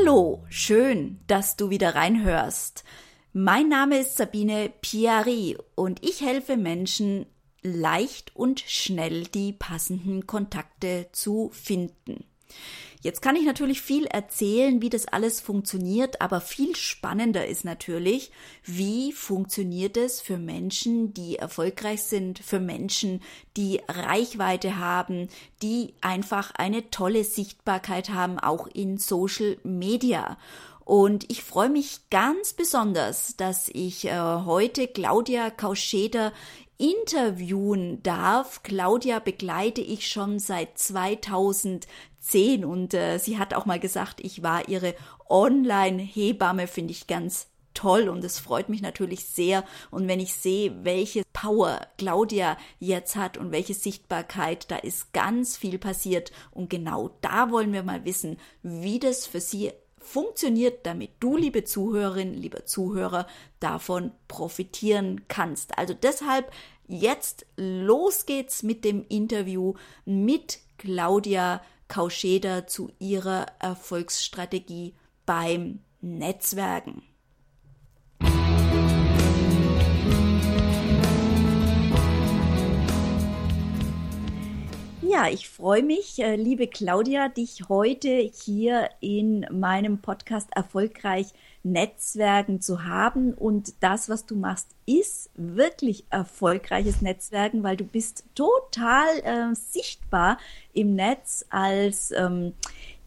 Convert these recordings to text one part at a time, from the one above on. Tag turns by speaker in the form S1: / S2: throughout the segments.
S1: Hallo, schön, dass du wieder reinhörst. Mein Name ist Sabine Piari und ich helfe Menschen leicht und schnell die passenden Kontakte zu finden. Jetzt kann ich natürlich viel erzählen, wie das alles funktioniert, aber viel spannender ist natürlich, wie funktioniert es für Menschen, die erfolgreich sind, für Menschen, die Reichweite haben, die einfach eine tolle Sichtbarkeit haben, auch in Social Media. Und ich freue mich ganz besonders, dass ich äh, heute Claudia Kauscheder interviewen darf. Claudia begleite ich schon seit 2010 und äh, sie hat auch mal gesagt, ich war ihre Online-Hebamme, finde ich ganz toll und es freut mich natürlich sehr. Und wenn ich sehe, welche Power Claudia jetzt hat und welche Sichtbarkeit, da ist ganz viel passiert und genau da wollen wir mal wissen, wie das für sie funktioniert, damit du, liebe Zuhörerin, lieber Zuhörer, davon profitieren kannst. Also deshalb jetzt los geht's mit dem Interview mit Claudia Kauscheder zu ihrer Erfolgsstrategie beim Netzwerken. Ja, ich freue mich, äh, liebe Claudia, dich heute hier in meinem Podcast Erfolgreich Netzwerken zu haben. Und das, was du machst, ist wirklich erfolgreiches Netzwerken, weil du bist total äh, sichtbar im Netz als, ähm,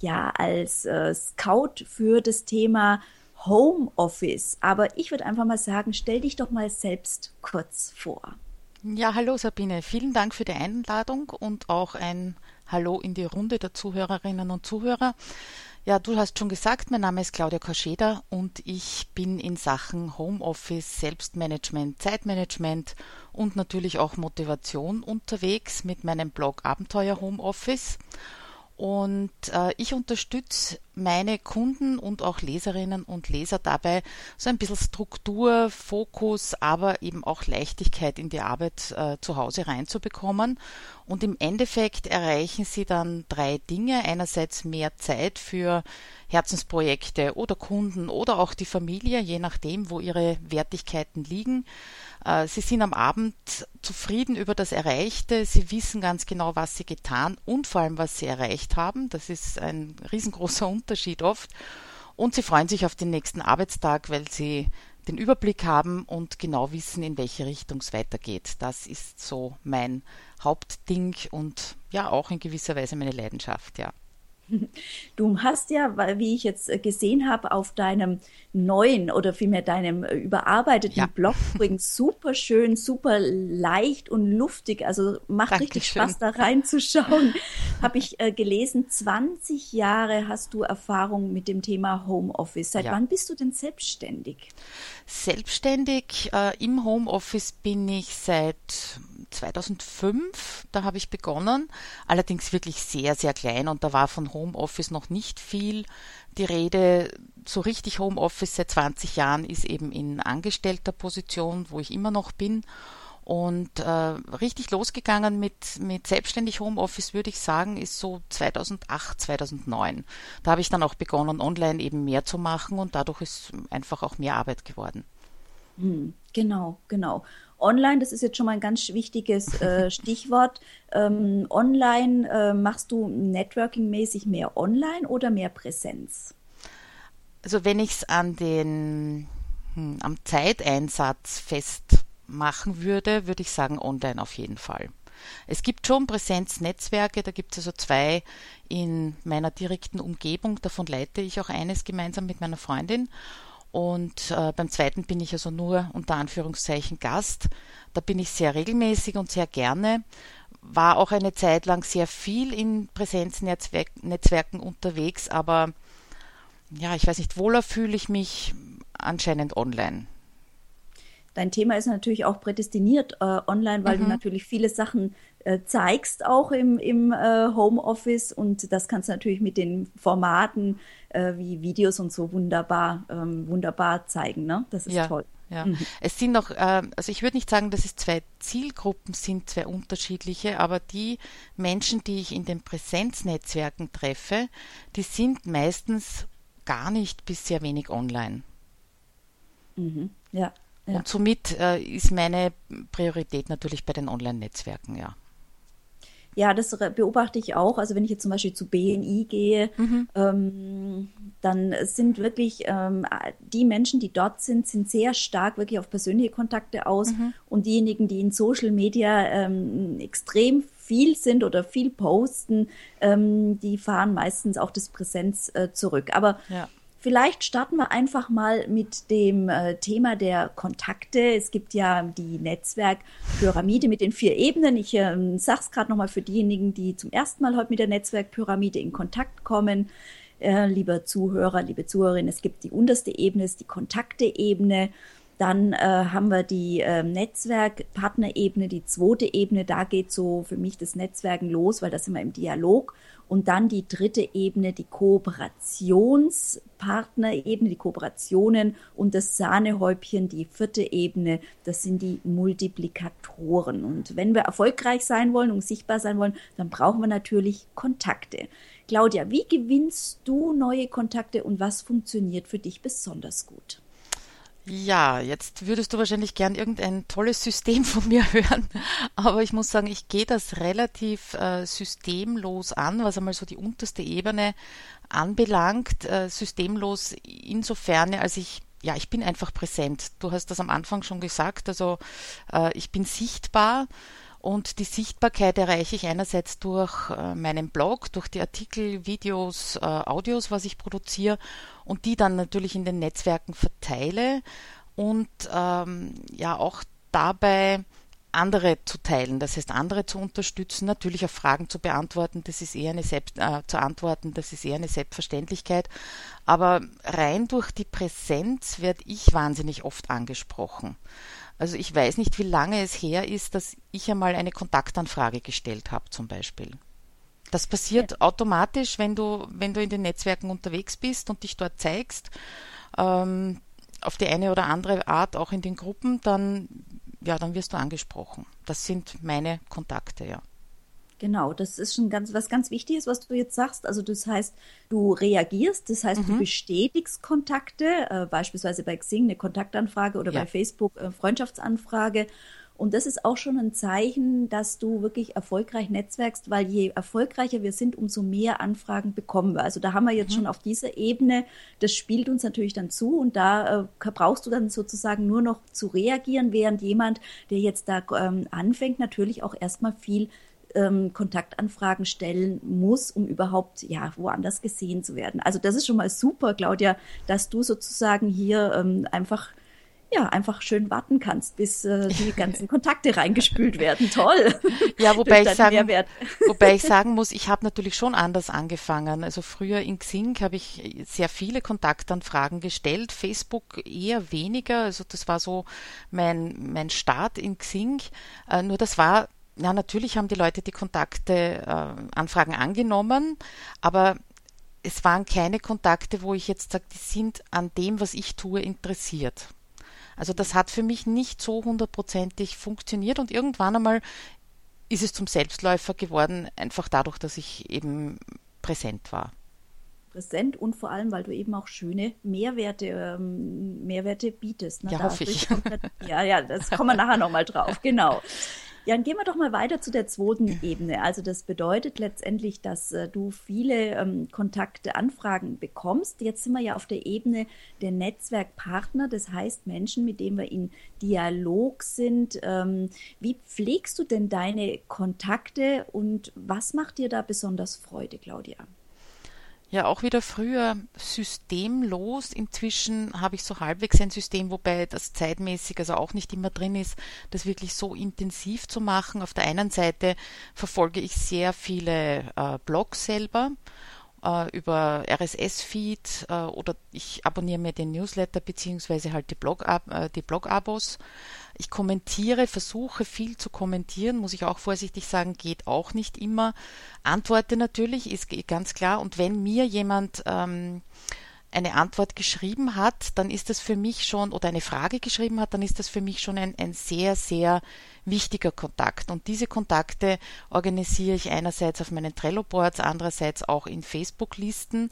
S1: ja, als äh, Scout für das Thema Homeoffice. Aber ich würde einfach mal sagen, stell dich doch mal selbst kurz vor.
S2: Ja, hallo Sabine, vielen Dank für die Einladung und auch ein Hallo in die Runde der Zuhörerinnen und Zuhörer. Ja, du hast schon gesagt, mein Name ist Claudia Koscheda und ich bin in Sachen Homeoffice, Selbstmanagement, Zeitmanagement und natürlich auch Motivation unterwegs mit meinem Blog Abenteuer Homeoffice. Und äh, ich unterstütze meine Kunden und auch Leserinnen und Leser dabei, so ein bisschen Struktur, Fokus, aber eben auch Leichtigkeit in die Arbeit äh, zu Hause reinzubekommen. Und im Endeffekt erreichen sie dann drei Dinge. Einerseits mehr Zeit für Herzensprojekte oder Kunden oder auch die Familie, je nachdem, wo ihre Wertigkeiten liegen. Äh, sie sind am Abend zufrieden über das Erreichte. Sie wissen ganz genau, was sie getan und vor allem, was sie erreicht haben. Das ist ein riesengroßer Unterschied oft. Und sie freuen sich auf den nächsten Arbeitstag, weil sie den Überblick haben und genau wissen, in welche Richtung es weitergeht. Das ist so mein Hauptding und ja auch in gewisser Weise meine Leidenschaft, ja.
S1: Du hast ja, wie ich jetzt gesehen habe, auf deinem neuen oder vielmehr deinem überarbeiteten ja. Blog übrigens super schön, super leicht und luftig. Also macht Dankeschön. richtig Spaß, da reinzuschauen. habe ich äh, gelesen, 20 Jahre hast du Erfahrung mit dem Thema Homeoffice. Seit ja. wann bist du denn selbstständig?
S2: Selbstständig äh, im Homeoffice bin ich seit 2005, da habe ich begonnen, allerdings wirklich sehr, sehr klein und da war von Homeoffice noch nicht viel die Rede. So richtig Homeoffice seit 20 Jahren ist eben in angestellter Position, wo ich immer noch bin. Und äh, richtig losgegangen mit, mit selbstständig Homeoffice, würde ich sagen, ist so 2008, 2009. Da habe ich dann auch begonnen, online eben mehr zu machen und dadurch ist einfach auch mehr Arbeit geworden.
S1: Hm, genau, genau. Online, das ist jetzt schon mal ein ganz wichtiges äh, Stichwort. Ähm, online äh, machst du networking-mäßig mehr online oder mehr Präsenz?
S2: Also wenn ich es an den hm, am Zeiteinsatz festmachen würde, würde ich sagen online auf jeden Fall. Es gibt schon Präsenznetzwerke, da gibt es also zwei in meiner direkten Umgebung, davon leite ich auch eines gemeinsam mit meiner Freundin. Und äh, beim zweiten bin ich also nur unter Anführungszeichen Gast. Da bin ich sehr regelmäßig und sehr gerne. War auch eine Zeit lang sehr viel in Präsenznetzwerken unterwegs, aber ja, ich weiß nicht, wohler fühle ich mich anscheinend online.
S1: Dein Thema ist natürlich auch prädestiniert äh, online, weil mhm. du natürlich viele Sachen äh, zeigst auch im, im äh, Homeoffice und das kannst du natürlich mit den Formaten äh, wie Videos und so wunderbar, ähm, wunderbar zeigen. Ne? Das ist
S2: ja.
S1: toll.
S2: Ja. Mhm. Es sind noch, äh, also ich würde nicht sagen, dass es zwei Zielgruppen sind, zwei unterschiedliche, aber die Menschen, die ich in den Präsenznetzwerken treffe, die sind meistens gar nicht bis sehr wenig online.
S1: Mhm. Ja, ja.
S2: Und somit äh, ist meine Priorität natürlich bei den Online-Netzwerken, ja.
S1: Ja, das beobachte ich auch. Also wenn ich jetzt zum Beispiel zu BNI gehe, mhm. ähm, dann sind wirklich ähm, die Menschen, die dort sind, sind sehr stark wirklich auf persönliche Kontakte aus. Mhm. Und diejenigen, die in Social Media ähm, extrem viel sind oder viel posten, ähm, die fahren meistens auch das Präsenz äh, zurück. Aber ja. Vielleicht starten wir einfach mal mit dem äh, Thema der Kontakte. Es gibt ja die Netzwerkpyramide mit den vier Ebenen. Ich äh, sage es gerade nochmal für diejenigen, die zum ersten Mal heute mit der Netzwerkpyramide in Kontakt kommen. Äh, lieber Zuhörer, liebe Zuhörerin, es gibt die unterste Ebene, ist die Kontakte-Ebene. Dann äh, haben wir die äh, Netzwerkpartnerebene, die zweite Ebene. Da geht so für mich das Netzwerken los, weil da sind wir im Dialog. Und dann die dritte Ebene, die Kooperationspartnerebene, die Kooperationen und das Sahnehäubchen, die vierte Ebene, das sind die Multiplikatoren. Und wenn wir erfolgreich sein wollen und sichtbar sein wollen, dann brauchen wir natürlich Kontakte. Claudia, wie gewinnst du neue Kontakte und was funktioniert für dich besonders gut?
S2: Ja, jetzt würdest du wahrscheinlich gern irgendein tolles System von mir hören, aber ich muss sagen, ich gehe das relativ äh, systemlos an, was einmal so die unterste Ebene anbelangt. Äh, systemlos insofern, als ich ja, ich bin einfach präsent. Du hast das am Anfang schon gesagt, also äh, ich bin sichtbar und die Sichtbarkeit erreiche ich einerseits durch äh, meinen Blog, durch die Artikel, Videos, äh, Audios, was ich produziere und die dann natürlich in den Netzwerken verteile und ähm, ja auch dabei andere zu teilen, das heißt andere zu unterstützen, natürlich auch Fragen zu beantworten, das ist eher eine Selbst, äh, zu antworten, das ist eher eine Selbstverständlichkeit. Aber rein durch die Präsenz werde ich wahnsinnig oft angesprochen. Also ich weiß nicht, wie lange es her ist, dass ich einmal eine Kontaktanfrage gestellt habe, zum Beispiel. Das passiert ja. automatisch, wenn du, wenn du in den Netzwerken unterwegs bist und dich dort zeigst, ähm, auf die eine oder andere Art, auch in den Gruppen, dann, ja, dann wirst du angesprochen. Das sind meine Kontakte, ja.
S1: Genau, das ist schon ganz was ganz Wichtiges, was du jetzt sagst. Also das heißt, du reagierst, das heißt, mhm. du bestätigst Kontakte, äh, beispielsweise bei Xing eine Kontaktanfrage oder ja. bei Facebook äh, Freundschaftsanfrage. Und das ist auch schon ein Zeichen, dass du wirklich erfolgreich netzwerkst, weil je erfolgreicher wir sind, umso mehr Anfragen bekommen wir. Also da haben wir jetzt mhm. schon auf dieser Ebene, das spielt uns natürlich dann zu und da äh, brauchst du dann sozusagen nur noch zu reagieren, während jemand, der jetzt da ähm, anfängt, natürlich auch erstmal viel ähm, Kontaktanfragen stellen muss, um überhaupt ja woanders gesehen zu werden. Also das ist schon mal super, Claudia, dass du sozusagen hier ähm, einfach ja, einfach schön warten kannst, bis äh, die ganzen Kontakte reingespült werden. Toll.
S2: Ja, wobei ich, sagen, wobei ich sagen muss, ich habe natürlich schon anders angefangen. Also früher in Xing habe ich sehr viele Kontaktanfragen gestellt, Facebook eher weniger. Also das war so mein, mein Start in Xing. Äh, nur das war ja, natürlich haben die Leute die Kontakte, äh, Anfragen angenommen, aber es waren keine Kontakte, wo ich jetzt sage, die sind an dem, was ich tue, interessiert. Also das hat für mich nicht so hundertprozentig funktioniert und irgendwann einmal ist es zum Selbstläufer geworden, einfach dadurch, dass ich eben präsent war.
S1: Präsent und vor allem, weil du eben auch schöne Mehrwerte, ähm, Mehrwerte bietest.
S2: Ne? Ja, da hoffe ich.
S1: Ja, ja, das kommen wir nachher nochmal drauf, genau. Ja, dann gehen wir doch mal weiter zu der zweiten Ebene. Also das bedeutet letztendlich, dass äh, du viele ähm, Kontakte, Anfragen bekommst. Jetzt sind wir ja auf der Ebene der Netzwerkpartner, das heißt Menschen, mit denen wir in Dialog sind. Ähm, wie pflegst du denn deine Kontakte und was macht dir da besonders Freude, Claudia?
S2: Ja, auch wieder früher systemlos. Inzwischen habe ich so halbwegs ein System, wobei das zeitmäßig also auch nicht immer drin ist, das wirklich so intensiv zu machen. Auf der einen Seite verfolge ich sehr viele äh, Blogs selber äh, über RSS-Feed äh, oder ich abonniere mir den Newsletter beziehungsweise halt die Blog äh, die Blog-Abos. Ich kommentiere, versuche viel zu kommentieren, muss ich auch vorsichtig sagen, geht auch nicht immer. Antworte natürlich, ist ganz klar. Und wenn mir jemand ähm, eine Antwort geschrieben hat, dann ist das für mich schon, oder eine Frage geschrieben hat, dann ist das für mich schon ein, ein sehr, sehr wichtiger Kontakt. Und diese Kontakte organisiere ich einerseits auf meinen Trello-Boards, andererseits auch in Facebook-Listen.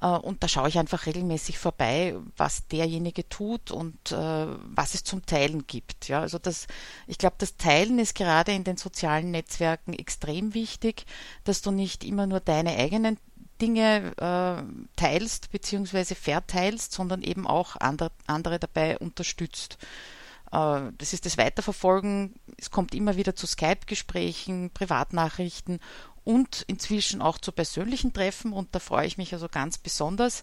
S2: Äh, und da schaue ich einfach regelmäßig vorbei, was derjenige tut und äh, was es zum Teilen gibt. Ja, also das, ich glaube, das Teilen ist gerade in den sozialen Netzwerken extrem wichtig, dass du nicht immer nur deine eigenen Dinge äh, teilst bzw. verteilst, sondern eben auch andere, andere dabei unterstützt. Äh, das ist das Weiterverfolgen. Es kommt immer wieder zu Skype-Gesprächen, Privatnachrichten und inzwischen auch zu persönlichen Treffen. Und da freue ich mich also ganz besonders,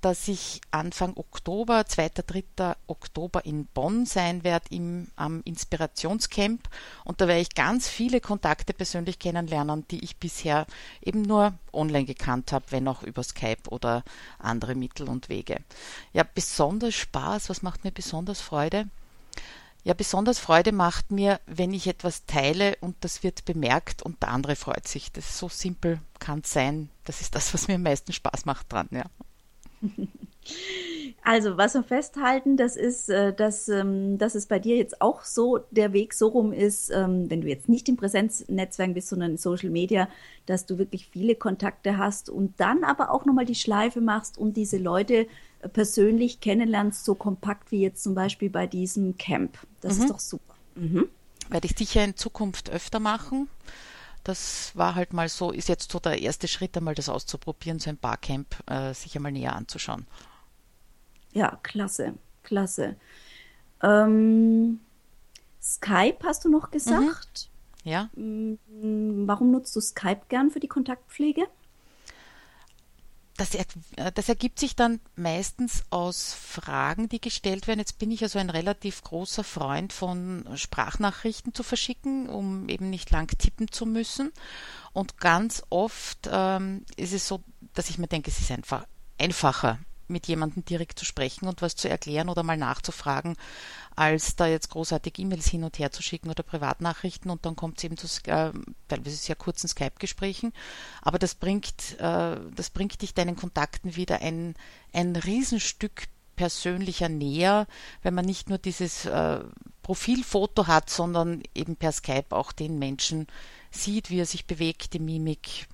S2: dass ich Anfang Oktober, 2. 3. Oktober in Bonn sein werde im, am Inspirationscamp. Und da werde ich ganz viele Kontakte persönlich kennenlernen, die ich bisher eben nur online gekannt habe, wenn auch über Skype oder andere Mittel und Wege. Ja, besonders Spaß, was macht mir besonders Freude? Ja, besonders Freude macht mir, wenn ich etwas teile und das wird bemerkt und der andere freut sich. Das ist so simpel kann es sein. Das ist das, was mir am meisten Spaß macht dran, ja.
S1: Also, was wir festhalten, das ist, äh, dass, ähm, dass es bei dir jetzt auch so der Weg so rum ist, ähm, wenn du jetzt nicht im Präsenznetzwerk bist, sondern in Social Media, dass du wirklich viele Kontakte hast und dann aber auch nochmal die Schleife machst und diese Leute äh, persönlich kennenlernst, so kompakt wie jetzt zum Beispiel bei diesem Camp. Das mhm. ist doch super. Mhm.
S2: Werde ich sicher in Zukunft öfter machen. Das war halt mal so, ist jetzt so der erste Schritt, einmal das auszuprobieren, so ein Barcamp äh, sich einmal näher anzuschauen.
S1: Ja, klasse, klasse. Ähm, Skype hast du noch gesagt?
S2: Mhm. Ja.
S1: Mm, warum nutzt du Skype gern für die Kontaktpflege?
S2: Das, er, äh, das, ergibt sich dann meistens aus Fragen, die gestellt werden. Jetzt bin ich also ein relativ großer Freund von Sprachnachrichten zu verschicken, um eben nicht lang tippen zu müssen. Und ganz oft ähm, ist es so, dass ich mir denke, es ist einfach einfacher, mit jemandem direkt zu sprechen und was zu erklären oder mal nachzufragen, als da jetzt großartig E-Mails hin und her zu schicken oder Privatnachrichten und dann kommt es eben zu äh, teilweise sehr kurzen Skype-Gesprächen. Aber das bringt, äh, das bringt dich deinen Kontakten wieder ein, ein Riesenstück persönlicher näher, wenn man nicht nur dieses äh, Profilfoto hat, sondern eben per Skype auch den Menschen sieht, wie er sich bewegt, die Mimik,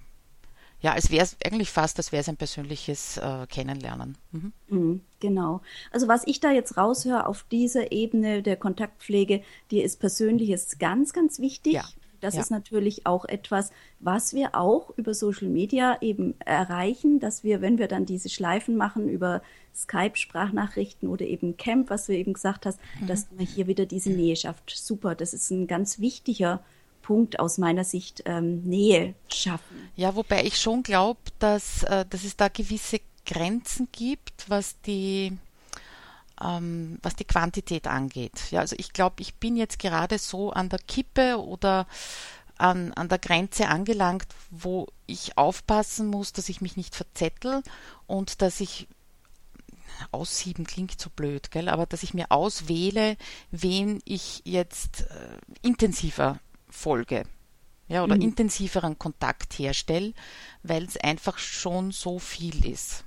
S2: ja, als wäre es eigentlich fast, als wäre es ein persönliches äh, Kennenlernen.
S1: Mhm. Mhm, genau. Also was ich da jetzt raushöre auf dieser Ebene der Kontaktpflege, dir ist Persönliches ganz, ganz wichtig. Ja. Das ja. ist natürlich auch etwas, was wir auch über Social Media eben erreichen, dass wir, wenn wir dann diese Schleifen machen über Skype, Sprachnachrichten oder eben Camp, was du eben gesagt hast, mhm. dass man hier wieder diese Nähe schafft. Super, das ist ein ganz wichtiger Punkt aus meiner Sicht ähm, Nähe schaffen.
S2: Ja, wobei ich schon glaube, dass, äh, dass es da gewisse Grenzen gibt, was die ähm, was die Quantität angeht. Ja, also ich glaube, ich bin jetzt gerade so an der Kippe oder an, an der Grenze angelangt, wo ich aufpassen muss, dass ich mich nicht verzettel und dass ich aussieben klingt so blöd, gell? aber dass ich mir auswähle, wen ich jetzt äh, intensiver folge ja, oder mhm. intensiveren Kontakt herstelle, weil es einfach schon so viel ist.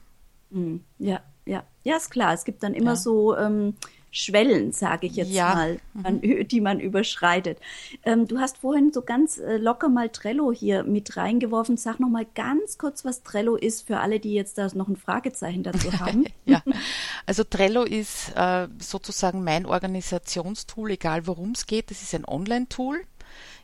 S1: Mhm. Ja, ja. Ja, ist klar. Es gibt dann immer ja. so ähm, Schwellen, sage ich jetzt ja. mal, mhm. die man überschreitet. Ähm, du hast vorhin so ganz äh, locker mal Trello hier mit reingeworfen. Sag noch mal ganz kurz, was Trello ist für alle, die jetzt da noch ein Fragezeichen dazu haben.
S2: ja, also Trello ist äh, sozusagen mein Organisationstool, egal worum es geht. Es ist ein Online-Tool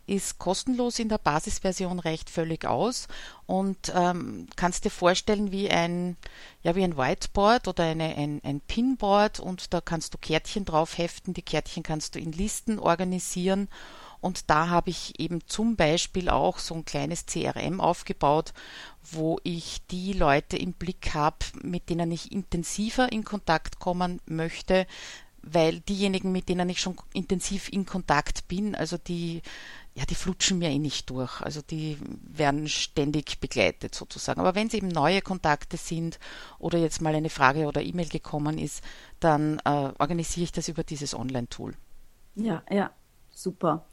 S2: ist kostenlos in der Basisversion, reicht völlig aus. Und ähm, kannst dir vorstellen wie ein, ja, wie ein Whiteboard oder eine, ein, ein Pinboard und da kannst du Kärtchen drauf heften, die Kärtchen kannst du in Listen organisieren. Und da habe ich eben zum Beispiel auch so ein kleines CRM aufgebaut, wo ich die Leute im Blick habe, mit denen ich intensiver in Kontakt kommen möchte, weil diejenigen, mit denen ich schon intensiv in Kontakt bin, also die ja, die flutschen mir eh nicht durch. Also die werden ständig begleitet sozusagen. Aber wenn es eben neue Kontakte sind oder jetzt mal eine Frage oder E-Mail gekommen ist, dann äh, organisiere ich das über dieses Online-Tool.
S1: Ja, ja, super.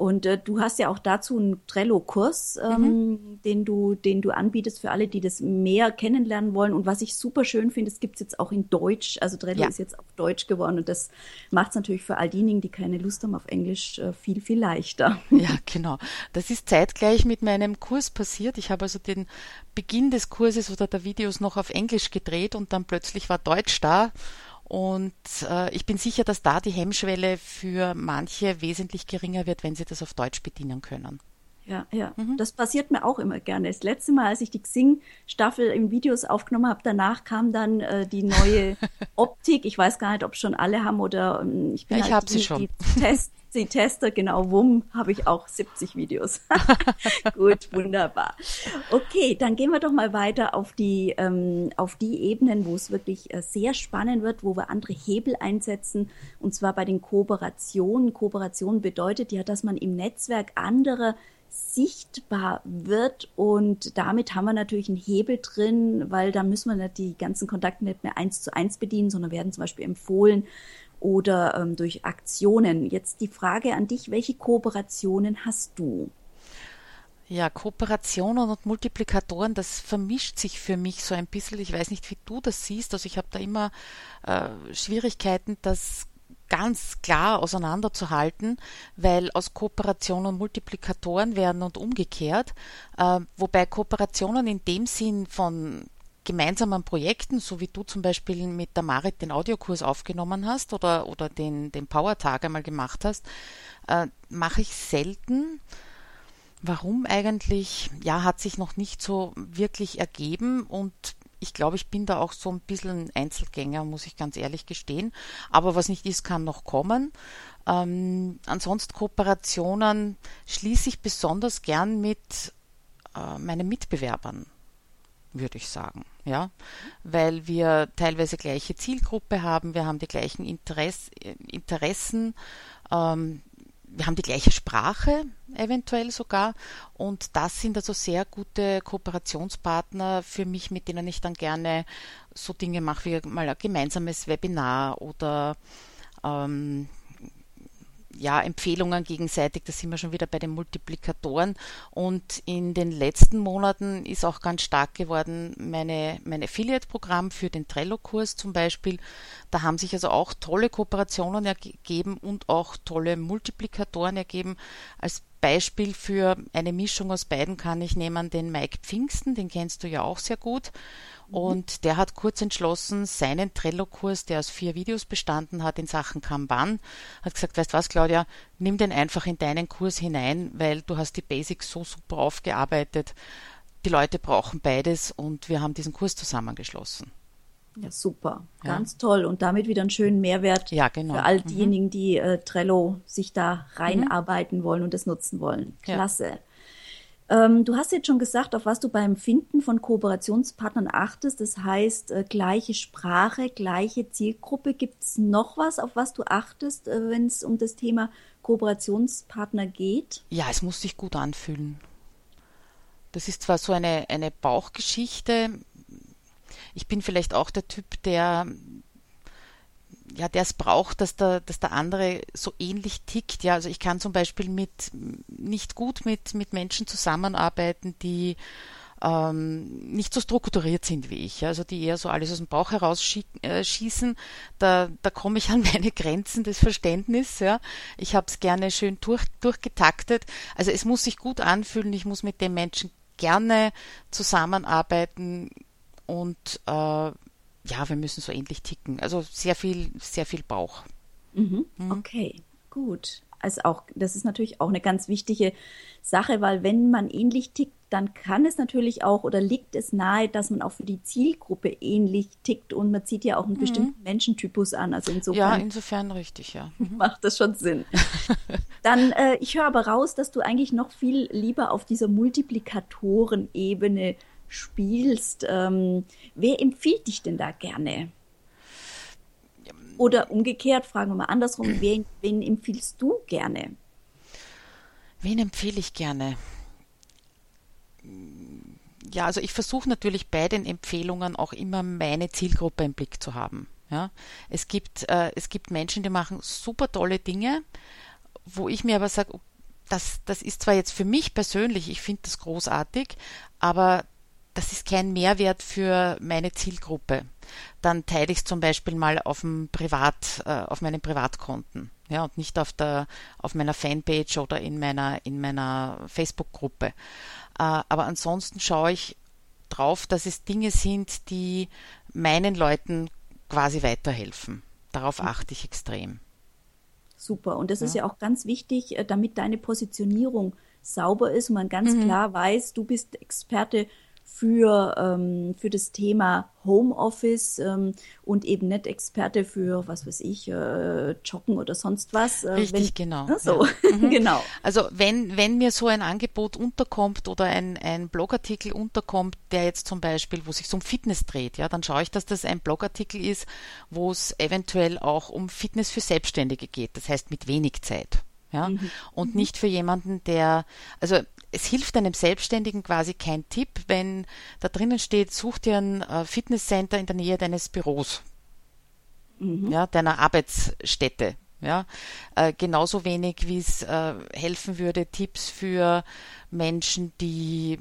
S1: Und äh, du hast ja auch dazu einen Trello-Kurs, ähm, mhm. den du, den du anbietest für alle, die das mehr kennenlernen wollen. Und was ich super schön finde, es gibt es jetzt auch in Deutsch. Also Trello ja. ist jetzt auf Deutsch geworden und das macht es natürlich für all diejenigen, die keine Lust haben auf Englisch, äh, viel, viel leichter.
S2: Ja, genau. Das ist zeitgleich mit meinem Kurs passiert. Ich habe also den Beginn des Kurses oder der Videos noch auf Englisch gedreht und dann plötzlich war Deutsch da. Und äh, ich bin sicher, dass da die Hemmschwelle für manche wesentlich geringer wird, wenn sie das auf Deutsch bedienen können.
S1: Ja, ja. Mhm. Das passiert mir auch immer gerne. Das letzte Mal, als ich die Xing-Staffel in Videos aufgenommen habe, danach kam dann äh, die neue Optik. Ich weiß gar nicht, ob schon alle haben oder
S2: ähm, ich bin ja, ich halt
S1: die,
S2: sie schon.
S1: Die Test, die Tester, genau, wumm, habe ich auch 70 Videos. Gut, wunderbar. Okay, dann gehen wir doch mal weiter auf die, ähm, auf die Ebenen, wo es wirklich äh, sehr spannend wird, wo wir andere Hebel einsetzen, und zwar bei den Kooperationen. Kooperation bedeutet ja, dass man im Netzwerk andere sichtbar wird und damit haben wir natürlich einen Hebel drin, weil da müssen wir nicht die ganzen Kontakte nicht mehr eins zu eins bedienen, sondern werden zum Beispiel empfohlen oder ähm, durch Aktionen. Jetzt die Frage an dich, welche Kooperationen hast du?
S2: Ja, Kooperationen und Multiplikatoren, das vermischt sich für mich so ein bisschen. Ich weiß nicht, wie du das siehst. Also ich habe da immer äh, Schwierigkeiten, das ganz klar auseinanderzuhalten, weil aus Kooperationen Multiplikatoren werden und umgekehrt, äh, wobei Kooperationen in dem Sinn von gemeinsamen Projekten, so wie du zum Beispiel mit der Marit den Audiokurs aufgenommen hast oder, oder den, den Power-Tag einmal gemacht hast, äh, mache ich selten. Warum eigentlich? Ja, hat sich noch nicht so wirklich ergeben und ich glaube, ich bin da auch so ein bisschen ein Einzelgänger, muss ich ganz ehrlich gestehen. Aber was nicht ist, kann noch kommen. Ähm, ansonsten Kooperationen schließe ich besonders gern mit äh, meinen Mitbewerbern würde ich sagen, ja, weil wir teilweise gleiche Zielgruppe haben, wir haben die gleichen Interess Interessen, ähm, wir haben die gleiche Sprache, eventuell sogar, und das sind also sehr gute Kooperationspartner für mich, mit denen ich dann gerne so Dinge mache wie mal ein gemeinsames Webinar oder ähm, ja, Empfehlungen gegenseitig, da sind wir schon wieder bei den Multiplikatoren. Und in den letzten Monaten ist auch ganz stark geworden meine, mein Affiliate-Programm für den Trello-Kurs zum Beispiel. Da haben sich also auch tolle Kooperationen ergeben und auch tolle Multiplikatoren ergeben. Als Beispiel für eine Mischung aus beiden kann ich nehmen den Mike Pfingsten, den kennst du ja auch sehr gut. Mhm. Und der hat kurz entschlossen, seinen Trello-Kurs, der aus vier Videos bestanden hat in Sachen Kanban, hat gesagt, weißt was, Claudia, nimm den einfach in deinen Kurs hinein, weil du hast die Basics so super aufgearbeitet. Die Leute brauchen beides und wir haben diesen Kurs zusammengeschlossen.
S1: Ja, super. Ganz ja. toll. Und damit wieder einen schönen Mehrwert
S2: ja, genau.
S1: für all mhm. diejenigen, mhm. die äh, Trello sich da reinarbeiten mhm. wollen und es nutzen wollen. Klasse. Ja. Ähm, du hast jetzt schon gesagt, auf was du beim Finden von Kooperationspartnern achtest. Das heißt, äh, gleiche Sprache, gleiche Zielgruppe. Gibt es noch was, auf was du achtest, äh, wenn es um das Thema Kooperationspartner geht?
S2: Ja, es muss sich gut anfühlen. Das ist zwar so eine, eine Bauchgeschichte, ich bin vielleicht auch der Typ, der ja, der es braucht, dass der, dass der andere so ähnlich tickt. Ja, also ich kann zum Beispiel mit nicht gut mit, mit Menschen zusammenarbeiten, die ähm, nicht so strukturiert sind wie ich, also die eher so alles aus dem Bauch heraus äh, schießen. Da, da komme ich an meine Grenzen des Verständnisses. Ja. Ich habe es gerne schön durch, durchgetaktet. Also es muss sich gut anfühlen. Ich muss mit dem Menschen gerne zusammenarbeiten und äh, ja, wir müssen so ähnlich ticken. Also sehr viel, sehr viel Bauch.
S1: Mhm. Mhm. Okay, gut. Also auch, das ist natürlich auch eine ganz wichtige Sache, weil wenn man ähnlich tickt, dann kann es natürlich auch oder liegt es nahe, dass man auch für die Zielgruppe ähnlich tickt und man zieht ja auch einen mhm. bestimmten Menschentypus an. Also insofern.
S2: Ja, insofern richtig, ja.
S1: Mhm. Macht das schon Sinn. dann, äh, ich höre aber raus, dass du eigentlich noch viel lieber auf dieser Multiplikatoren-Ebene spielst. Ähm, wer empfiehlt dich denn da gerne? Oder umgekehrt, fragen wir mal andersrum, wen, wen empfiehlst du gerne?
S2: Wen empfehle ich gerne? Ja, also ich versuche natürlich bei den Empfehlungen auch immer meine Zielgruppe im Blick zu haben. Ja, es gibt, äh, es gibt Menschen, die machen super tolle Dinge, wo ich mir aber sage, das, das ist zwar jetzt für mich persönlich, ich finde das großartig, aber das ist kein Mehrwert für meine Zielgruppe. Dann teile ich es zum Beispiel mal auf dem Privat, äh, auf meinen Privatkonten, ja, und nicht auf der, auf meiner Fanpage oder in meiner, in meiner Facebook-Gruppe. Äh, aber ansonsten schaue ich drauf, dass es Dinge sind, die meinen Leuten quasi weiterhelfen. Darauf mhm. achte ich extrem.
S1: Super. Und das ja. ist ja auch ganz wichtig, äh, damit deine Positionierung sauber ist und man ganz mhm. klar weiß, du bist Experte für, ähm, für das Thema Homeoffice ähm, und eben nicht Experte für, was weiß ich, äh, Joggen oder sonst was.
S2: Äh, Richtig, wenn, genau.
S1: So, ja. mhm. genau.
S2: Also wenn, wenn mir so ein Angebot unterkommt oder ein, ein Blogartikel unterkommt, der jetzt zum Beispiel, wo sich um Fitness dreht, ja, dann schaue ich, dass das ein Blogartikel ist, wo es eventuell auch um Fitness für Selbstständige geht, das heißt mit wenig Zeit. Ja, mhm. und mhm. nicht für jemanden, der, also es hilft einem Selbstständigen quasi kein Tipp, wenn da drinnen steht, such dir ein äh, Fitnesscenter in der Nähe deines Büros, mhm. ja, deiner Arbeitsstätte. Ja, äh, genauso wenig wie es äh, helfen würde, Tipps für Menschen, die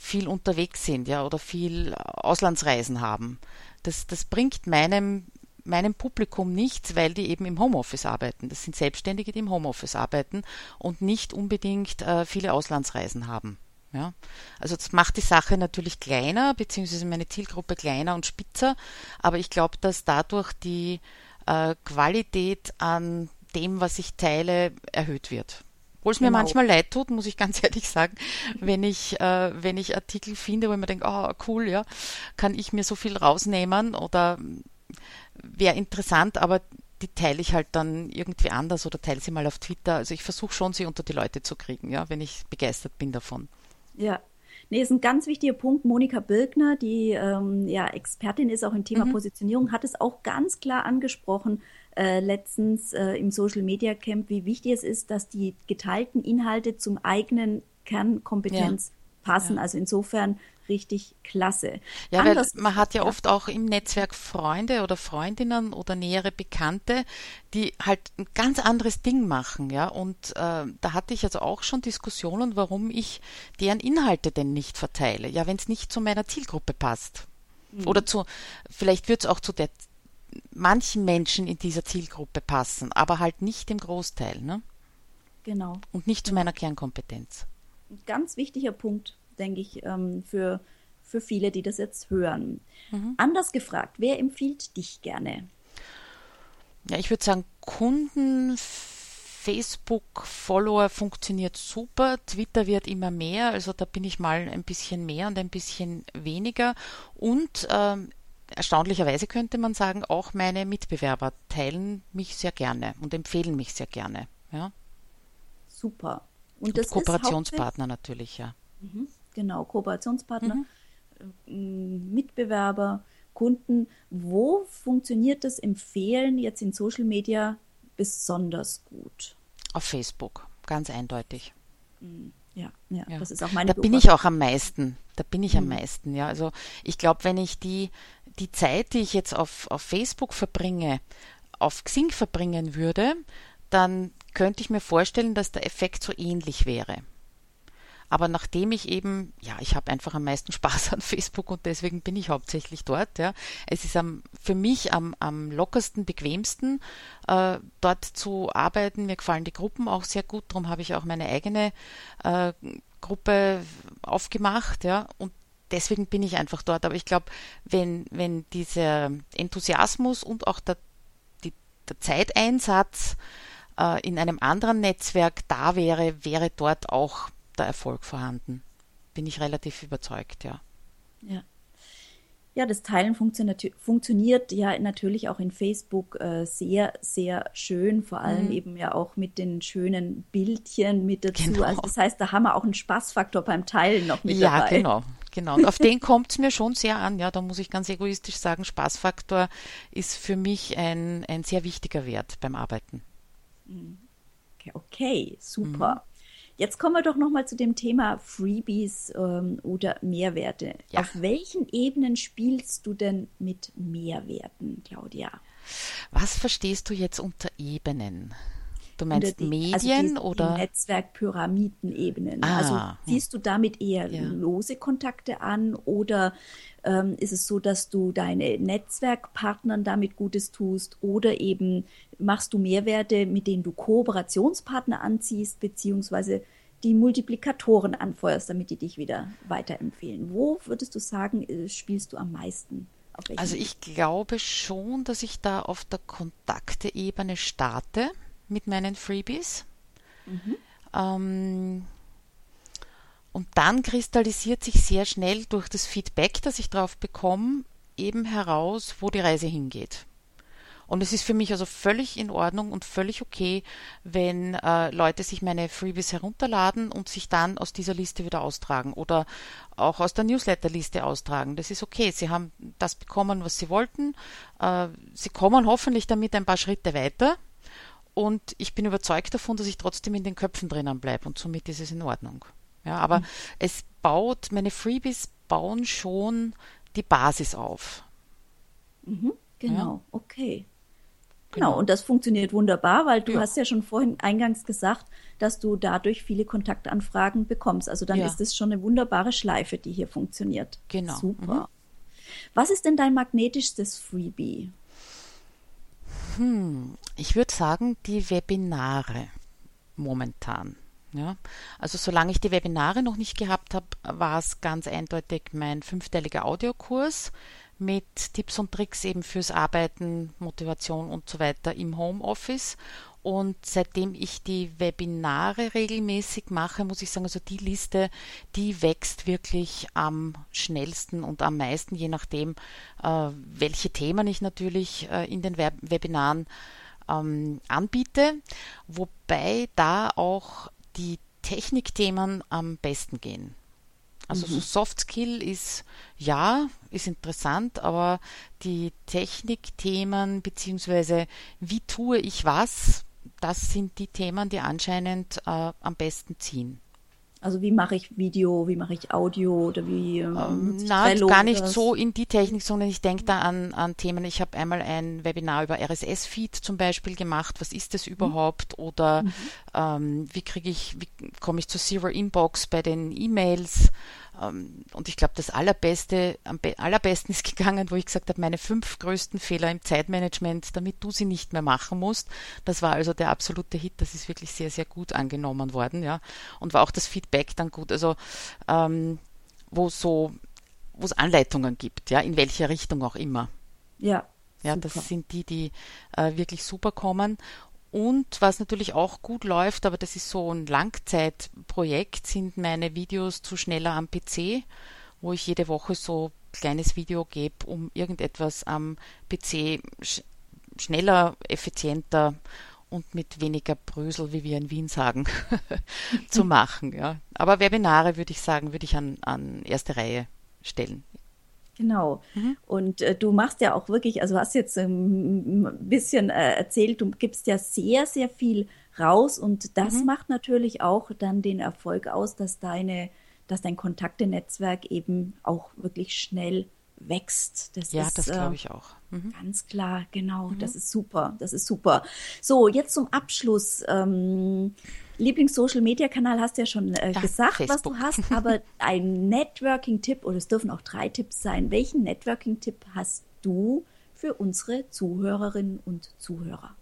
S2: viel unterwegs sind, ja, oder viel Auslandsreisen haben. Das, das bringt meinem meinem Publikum nichts, weil die eben im Homeoffice arbeiten. Das sind Selbstständige, die im Homeoffice arbeiten und nicht unbedingt äh, viele Auslandsreisen haben. Ja, also das macht die Sache natürlich kleiner, beziehungsweise meine Zielgruppe kleiner und spitzer, aber ich glaube, dass dadurch die äh, Qualität an dem, was ich teile, erhöht wird. Obwohl es genau. mir manchmal leid tut, muss ich ganz ehrlich sagen, wenn ich, äh, wenn ich Artikel finde, wo ich mir denke, oh cool, ja, kann ich mir so viel rausnehmen oder wäre interessant, aber die teile ich halt dann irgendwie anders oder teile sie mal auf Twitter. Also ich versuche schon, sie unter die Leute zu kriegen, ja, wenn ich begeistert bin davon.
S1: Ja. Nee, ist ein ganz wichtiger Punkt. Monika Birkner, die ähm, ja Expertin ist auch im Thema mhm. Positionierung, hat es auch ganz klar angesprochen äh, letztens äh, im Social Media Camp, wie wichtig es ist, dass die geteilten Inhalte zum eigenen Kernkompetenz ja. passen. Ja. Also insofern richtig klasse.
S2: Ja, Anders weil man hat ja, ja, oft auch im Netzwerk Freunde oder Freundinnen oder nähere Bekannte, die halt ein ganz anderes Ding machen, ja. Und äh, da hatte ich also auch schon Diskussionen, warum ich deren Inhalte denn nicht verteile. Ja, wenn es nicht zu meiner Zielgruppe passt. Mhm. Oder zu, vielleicht wird es auch zu der manchen Menschen in dieser Zielgruppe passen, aber halt nicht im Großteil, ne?
S1: Genau.
S2: Und nicht zu meiner Kernkompetenz.
S1: Ein ganz wichtiger Punkt denke ich, ähm, für, für viele, die das jetzt hören. Mhm. Anders gefragt, wer empfiehlt dich gerne?
S2: Ja, ich würde sagen, Kunden, Facebook-Follower funktioniert super, Twitter wird immer mehr, also da bin ich mal ein bisschen mehr und ein bisschen weniger. Und ähm, erstaunlicherweise könnte man sagen, auch meine Mitbewerber teilen mich sehr gerne und empfehlen mich sehr gerne. Ja.
S1: Super.
S2: Und, und Kooperationspartner natürlich, ja.
S1: Mhm genau, Kooperationspartner, mhm. Äh, Mitbewerber, Kunden. Wo funktioniert das Empfehlen jetzt in Social Media besonders gut?
S2: Auf Facebook, ganz eindeutig.
S1: Mhm. Ja, ja, ja, das ist auch meine
S2: Da bin ich auch am meisten. Da bin ich mhm. am meisten, ja. Also ich glaube, wenn ich die, die Zeit, die ich jetzt auf, auf Facebook verbringe, auf Xing verbringen würde, dann könnte ich mir vorstellen, dass der Effekt so ähnlich wäre. Aber nachdem ich eben, ja, ich habe einfach am meisten Spaß an Facebook und deswegen bin ich hauptsächlich dort. Ja. Es ist am, für mich am, am lockersten, bequemsten, äh, dort zu arbeiten. Mir gefallen die Gruppen auch sehr gut. Darum habe ich auch meine eigene äh, Gruppe aufgemacht. Ja. Und deswegen bin ich einfach dort. Aber ich glaube, wenn, wenn dieser Enthusiasmus und auch der, die, der Zeiteinsatz äh, in einem anderen Netzwerk da wäre, wäre dort auch der Erfolg vorhanden. Bin ich relativ überzeugt, ja.
S1: Ja. Ja, das Teilen funktioniert, funktioniert ja natürlich auch in Facebook äh, sehr, sehr schön, vor allem mhm. eben ja auch mit den schönen Bildchen mit dazu. Genau. Also das heißt, da haben wir auch einen Spaßfaktor beim Teilen noch mit
S2: ja,
S1: dabei.
S2: Ja, genau. Genau. Und auf den kommt es mir schon sehr an. Ja, da muss ich ganz egoistisch sagen, Spaßfaktor ist für mich ein, ein sehr wichtiger Wert beim Arbeiten.
S1: Mhm. Okay, okay super. Mhm. Jetzt kommen wir doch nochmal zu dem Thema Freebies ähm, oder Mehrwerte. Ja. Auf welchen Ebenen spielst du denn mit Mehrwerten, Claudia?
S2: Was verstehst du jetzt unter Ebenen? Du meinst die, Medien
S1: also
S2: die, oder?
S1: Die Netzwerkpyramidenebenen. Ah, also siehst du damit eher ja. lose Kontakte an oder ähm, ist es so, dass du deine Netzwerkpartnern damit Gutes tust oder eben machst du Mehrwerte, mit denen du Kooperationspartner anziehst, beziehungsweise die Multiplikatoren anfeuerst, damit die dich wieder weiterempfehlen. Wo würdest du sagen, äh, spielst du am meisten?
S2: Also ich glaube schon, dass ich da auf der Kontakteebene starte mit meinen Freebies. Mhm. Ähm, und dann kristallisiert sich sehr schnell durch das Feedback, das ich drauf bekomme, eben heraus, wo die Reise hingeht. Und es ist für mich also völlig in Ordnung und völlig okay, wenn äh, Leute sich meine Freebies herunterladen und sich dann aus dieser Liste wieder austragen oder auch aus der Newsletterliste austragen. Das ist okay. Sie haben das bekommen, was sie wollten. Äh, sie kommen hoffentlich damit ein paar Schritte weiter. Und ich bin überzeugt davon, dass ich trotzdem in den Köpfen drinnen bleibe und somit ist es in Ordnung. Ja, aber mhm. es baut, meine Freebies bauen schon die Basis auf.
S1: Mhm, genau, ja? okay. Genau. genau, und das funktioniert wunderbar, weil du ja. hast ja schon vorhin eingangs gesagt, dass du dadurch viele Kontaktanfragen bekommst. Also dann ja. ist es schon eine wunderbare Schleife, die hier funktioniert.
S2: Genau.
S1: Super. Mhm. Was ist denn dein magnetischstes Freebie?
S2: Hm, ich würde sagen, die Webinare momentan. Ja, also solange ich die Webinare noch nicht gehabt habe, war es ganz eindeutig mein fünfteiliger Audiokurs mit Tipps und Tricks eben fürs Arbeiten, Motivation und so weiter im Homeoffice. Und seitdem ich die Webinare regelmäßig mache, muss ich sagen, also die Liste, die wächst wirklich am schnellsten und am meisten, je nachdem, äh, welche Themen ich natürlich äh, in den Web Webinaren ähm, anbiete. Wobei da auch die Technikthemen am besten gehen. Also mhm. so Soft Skill ist ja, ist interessant, aber die Technikthemen beziehungsweise wie tue ich was, das sind die Themen, die anscheinend äh, am besten ziehen.
S1: Also wie mache ich Video, wie mache ich Audio oder wie
S2: ähm, ähm Na, gar nicht das? so in die Technik, sondern ich denke da an, an Themen. Ich habe einmal ein Webinar über RSS-Feed zum Beispiel gemacht. Was ist das mhm. überhaupt? Mhm. Oder. Ähm, wie kriege ich, wie komme ich zur Zero Inbox bei den E-Mails? Ähm, und ich glaube, das Allerbeste, am allerbesten ist gegangen, wo ich gesagt habe, meine fünf größten Fehler im Zeitmanagement, damit du sie nicht mehr machen musst. Das war also der absolute Hit. Das ist wirklich sehr, sehr gut angenommen worden, ja. Und war auch das Feedback dann gut. Also, ähm, wo so, wo es Anleitungen gibt, ja, in welche Richtung auch immer.
S1: Ja.
S2: Ja, super. das sind die, die äh, wirklich super kommen. Und was natürlich auch gut läuft, aber das ist so ein Langzeitprojekt, sind meine Videos zu schneller am PC, wo ich jede Woche so ein kleines Video gebe, um irgendetwas am PC sch schneller, effizienter und mit weniger Brösel, wie wir in Wien sagen, zu machen. Ja. Aber Webinare würde ich sagen, würde ich an, an erste Reihe stellen.
S1: Genau. Mhm. Und äh, du machst ja auch wirklich, also hast jetzt ähm, ein bisschen äh, erzählt, du gibst ja sehr, sehr viel raus und das mhm. macht natürlich auch dann den Erfolg aus, dass deine, dass dein Kontaktenetzwerk eben auch wirklich schnell wächst.
S2: Das ja, ist, das glaube äh, ich auch.
S1: Mhm. Ganz klar, genau. Das mhm. ist super. Das ist super. So, jetzt zum Abschluss. Ähm, Lieblings-Social-Media-Kanal hast du ja schon äh, gesagt, Facebook. was du hast, aber ein Networking-Tipp, oder es dürfen auch drei Tipps sein. Welchen Networking-Tipp hast du für unsere Zuhörerinnen und Zuhörer?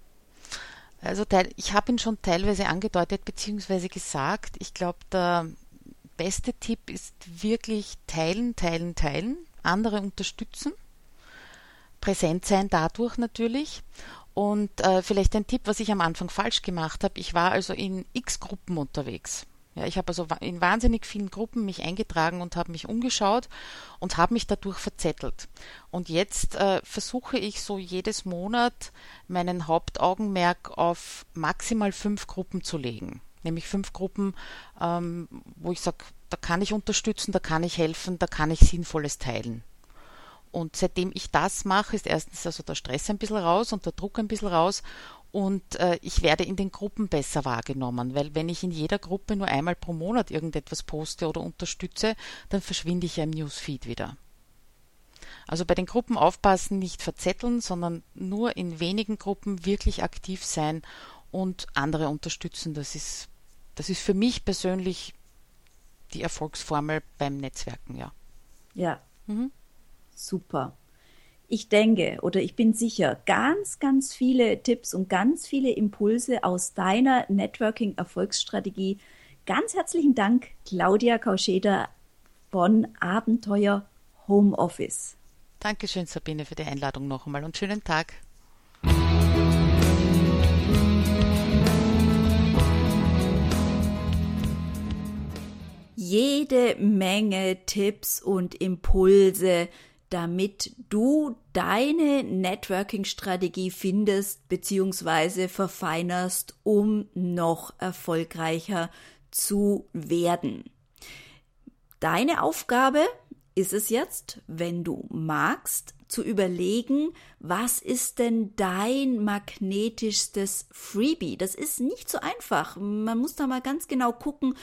S2: Also ich habe ihn schon teilweise angedeutet bzw. gesagt. Ich glaube, der beste Tipp ist wirklich teilen, teilen, teilen, andere unterstützen, präsent sein dadurch natürlich und äh, vielleicht ein Tipp, was ich am Anfang falsch gemacht habe. Ich war also in X Gruppen unterwegs. Ja, ich habe also in wahnsinnig vielen Gruppen mich eingetragen und habe mich umgeschaut und habe mich dadurch verzettelt. Und jetzt äh, versuche ich so jedes Monat meinen Hauptaugenmerk auf maximal fünf Gruppen zu legen. Nämlich fünf Gruppen, ähm, wo ich sage, da kann ich unterstützen, da kann ich helfen, da kann ich Sinnvolles teilen. Und seitdem ich das mache, ist erstens also der Stress ein bisschen raus und der Druck ein bisschen raus und äh, ich werde in den Gruppen besser wahrgenommen, weil wenn ich in jeder Gruppe nur einmal pro Monat irgendetwas poste oder unterstütze, dann verschwinde ich ja im Newsfeed wieder. Also bei den Gruppen aufpassen, nicht verzetteln, sondern nur in wenigen Gruppen wirklich aktiv sein und andere unterstützen. Das ist, das ist für mich persönlich die Erfolgsformel beim Netzwerken, ja.
S1: Ja. Mhm. Super. Ich denke oder ich bin sicher, ganz, ganz viele Tipps und ganz viele Impulse aus deiner Networking-Erfolgsstrategie. Ganz herzlichen Dank, Claudia Kauscheder von Abenteuer Homeoffice.
S2: Dankeschön, Sabine, für die Einladung noch einmal und schönen Tag.
S1: Jede Menge Tipps und Impulse, damit du deine Networking-Strategie findest bzw. verfeinerst, um noch erfolgreicher zu werden. Deine Aufgabe ist es jetzt, wenn du magst, zu überlegen, was ist denn dein magnetischstes Freebie? Das ist nicht so einfach. Man muss da mal ganz genau gucken,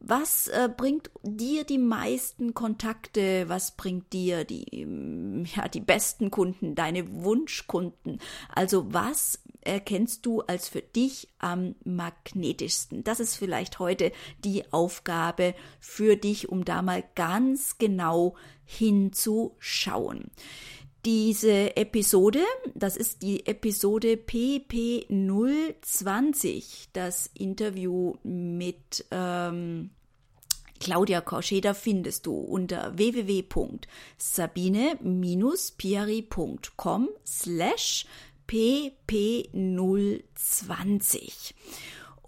S1: was äh, bringt dir die meisten Kontakte? Was bringt dir die, mm, ja, die besten Kunden, deine Wunschkunden? Also was erkennst du als für dich am magnetischsten? Das ist vielleicht heute die Aufgabe für dich, um da mal ganz genau hinzuschauen. Diese Episode, das ist die Episode PP020, das Interview mit ähm, Claudia Korscheder findest du unter www.sabine-piari.com slash pp020.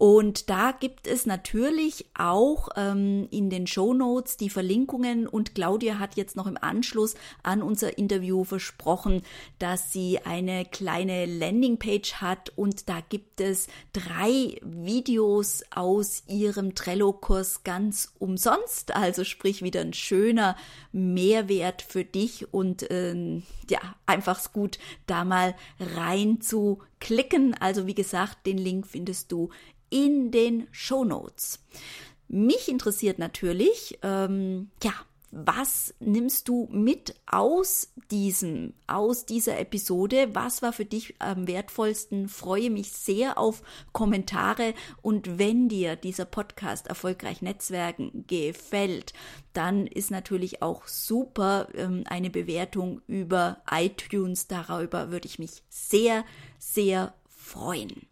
S1: Und da gibt es natürlich auch ähm, in den Show Notes die Verlinkungen. Und Claudia hat jetzt noch im Anschluss an unser Interview versprochen, dass sie eine kleine Landingpage hat. Und da gibt es drei Videos aus ihrem Trello-Kurs ganz umsonst, also sprich wieder ein schöner Mehrwert für dich. Und ähm, ja, einfach gut da mal rein zu klicken. Also wie gesagt, den Link findest du in den Show Notes. Mich interessiert natürlich, ähm, ja, was nimmst du mit aus diesem, aus dieser Episode? Was war für dich am wertvollsten? Freue mich sehr auf Kommentare und wenn dir dieser Podcast erfolgreich Netzwerken gefällt, dann ist natürlich auch super ähm, eine Bewertung über iTunes. Darüber würde ich mich sehr, sehr freuen.